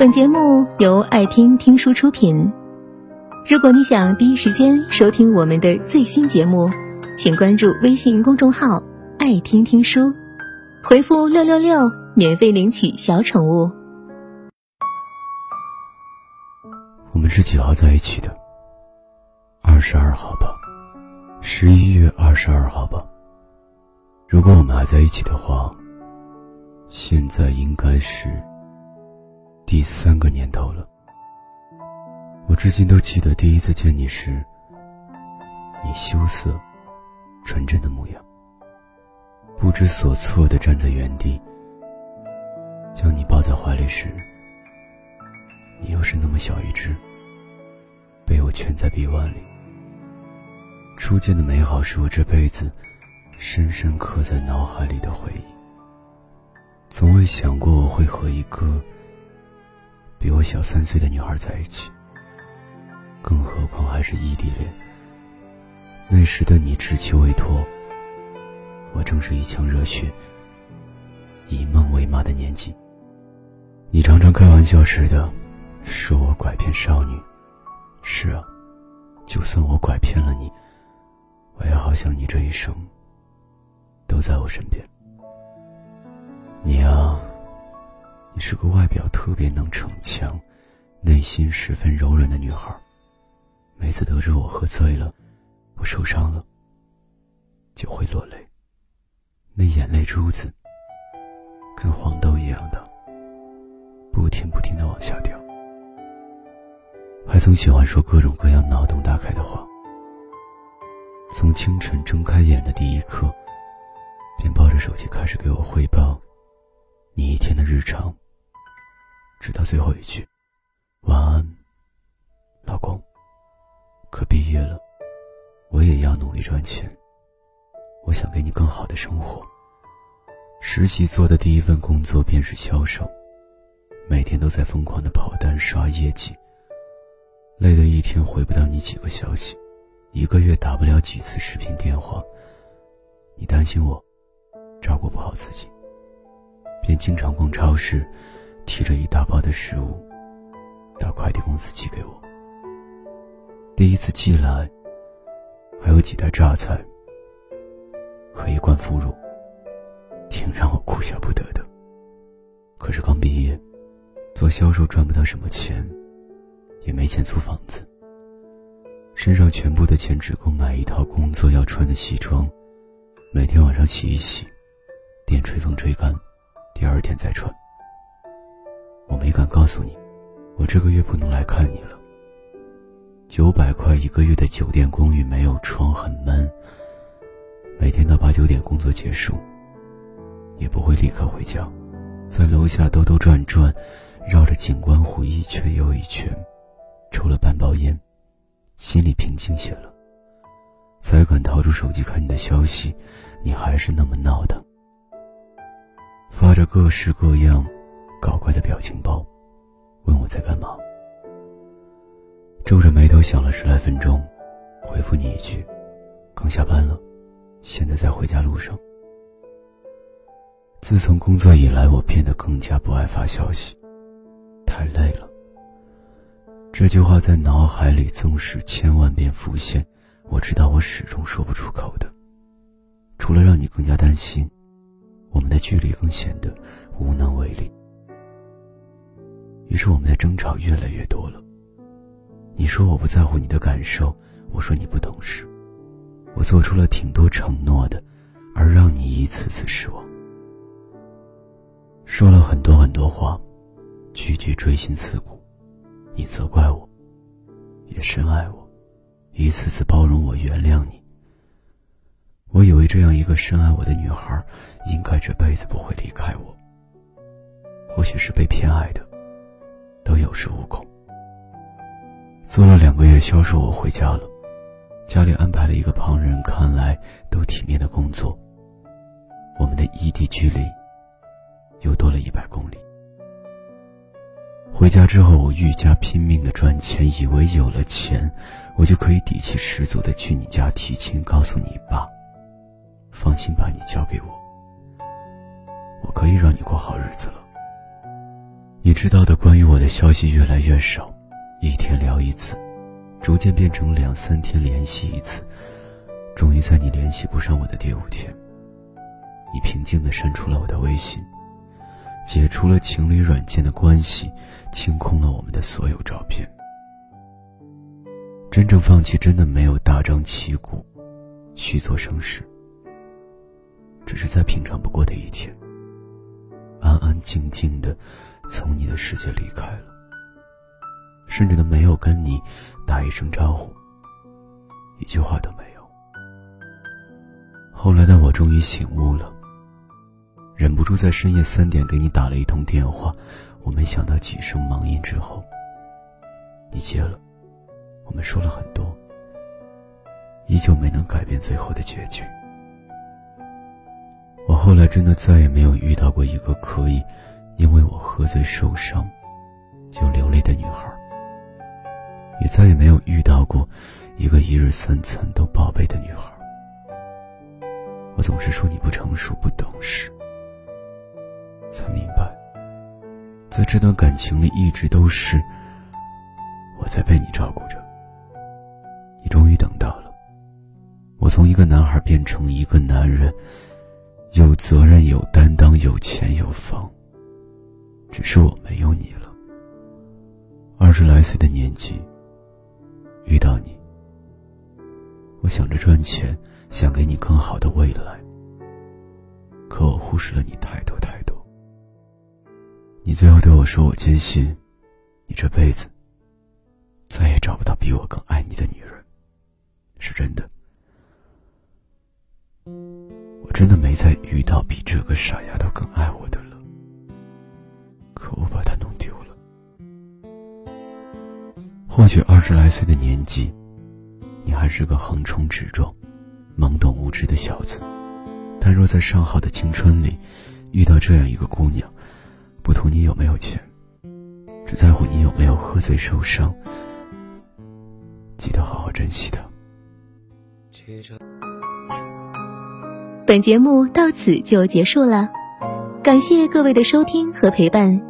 本节目由爱听听书出品。如果你想第一时间收听我们的最新节目，请关注微信公众号“爱听听书”，回复“六六六”免费领取小宠物。我们是几号在一起的？二十二号吧，十一月二十二号吧。如果我们还在一起的话，现在应该是。第三个年头了，我至今都记得第一次见你时，你羞涩、纯真的模样。不知所措的站在原地，将你抱在怀里时，你又是那么小一只，被我圈在臂弯里。初见的美好是我这辈子深深刻在脑海里的回忆。从未想过我会和一个。比我小三岁的女孩在一起，更何况还是异地恋。那时的你稚气未脱，我正是一腔热血、以梦为马的年纪。你常常开玩笑似的说我拐骗少女，是啊，就算我拐骗了你，我也好想你这一生都在我身边。你啊。你是个外表特别能逞强，内心十分柔软的女孩。每次得知我喝醉了，我受伤了，就会落泪。那眼泪珠子跟黄豆一样的，不停不停的往下掉。还总喜欢说各种各样脑洞大开的话。从清晨睁开眼的第一刻，便抱着手机开始给我汇报你一天的日常。直到最后一句，晚安，老公。可毕业了，我也要努力赚钱。我想给你更好的生活。实习做的第一份工作便是销售，每天都在疯狂的跑单刷业绩，累得一天回不到你几个消息，一个月打不了几次视频电话。你担心我照顾不好自己，便经常逛超市。提着一大包的食物，到快递公司寄给我。第一次寄来，还有几袋榨菜和一罐腐乳，挺让我哭笑不得的。可是刚毕业，做销售赚不到什么钱，也没钱租房子，身上全部的钱只够买一套工作要穿的西装，每天晚上洗一洗，电吹风吹干，第二天再穿。我没敢告诉你，我这个月不能来看你了。九百块一个月的酒店公寓没有窗，很闷。每天到八九点工作结束，也不会立刻回家，在楼下兜兜转转，绕着景观湖一圈又一圈，抽了半包烟，心里平静些了，才敢掏出手机看你的消息。你还是那么闹腾，发着各式各样。搞怪的表情包，问我在干嘛。皱着眉头想了十来分钟，回复你一句：“刚下班了，现在在回家路上。”自从工作以来，我变得更加不爱发消息，太累了。这句话在脑海里纵使千万遍浮现，我知道我始终说不出口的，除了让你更加担心，我们的距离更显得无能为力。于是我们的争吵越来越多了。你说我不在乎你的感受，我说你不懂事。我做出了挺多承诺的，而让你一次次失望。说了很多很多话，句句锥心刺骨。你责怪我，也深爱我，一次次包容我，原谅你。我以为这样一个深爱我的女孩，应该这辈子不会离开我。或许是被偏爱的。都有恃无恐。做了两个月销售，我回家了，家里安排了一个旁人看来都体面的工作。我们的异地距离又多了一百公里。回家之后，我愈加拼命的赚钱，以为有了钱，我就可以底气十足的去你家提亲，告诉你爸，放心把你交给我，我可以让你过好日子了。你知道的关于我的消息越来越少，一天聊一次，逐渐变成两三天联系一次，终于在你联系不上我的第五天，你平静的删除了我的微信，解除了情侣软件的关系，清空了我们的所有照片。真正放弃，真的没有大张旗鼓，虚作声势，只是再平常不过的一天，安安静静的从你的世界离开了，甚至都没有跟你打一声招呼，一句话都没有。后来的我终于醒悟了，忍不住在深夜三点给你打了一通电话，我没想到几声忙音之后，你接了。我们说了很多，依旧没能改变最后的结局。我后来真的再也没有遇到过一个可以因为我喝醉受伤就流泪的女孩，也再也没有遇到过一个一日三餐都宝贝的女孩。我总是说你不成熟、不懂事，才明白，在这段感情里一直都是我在被你照顾着。你终于等到了，我从一个男孩变成一个男人，有责任、有担当、有钱有房。只是我没有你了。二十来岁的年纪，遇到你，我想着赚钱，想给你更好的未来。可我忽视了你太多太多。你最后对我说：“我坚信，你这辈子再也找不到比我更爱你的女人。”是真的，我真的没再遇到比这个傻丫头更爱我的了。可我把她弄丢了。或许二十来岁的年纪，你还是个横冲直撞、懵懂无知的小子，但若在上好的青春里遇到这样一个姑娘，不图你有没有钱，只在乎你有没有喝醉受伤，记得好好珍惜她。本节目到此就结束了，感谢各位的收听和陪伴。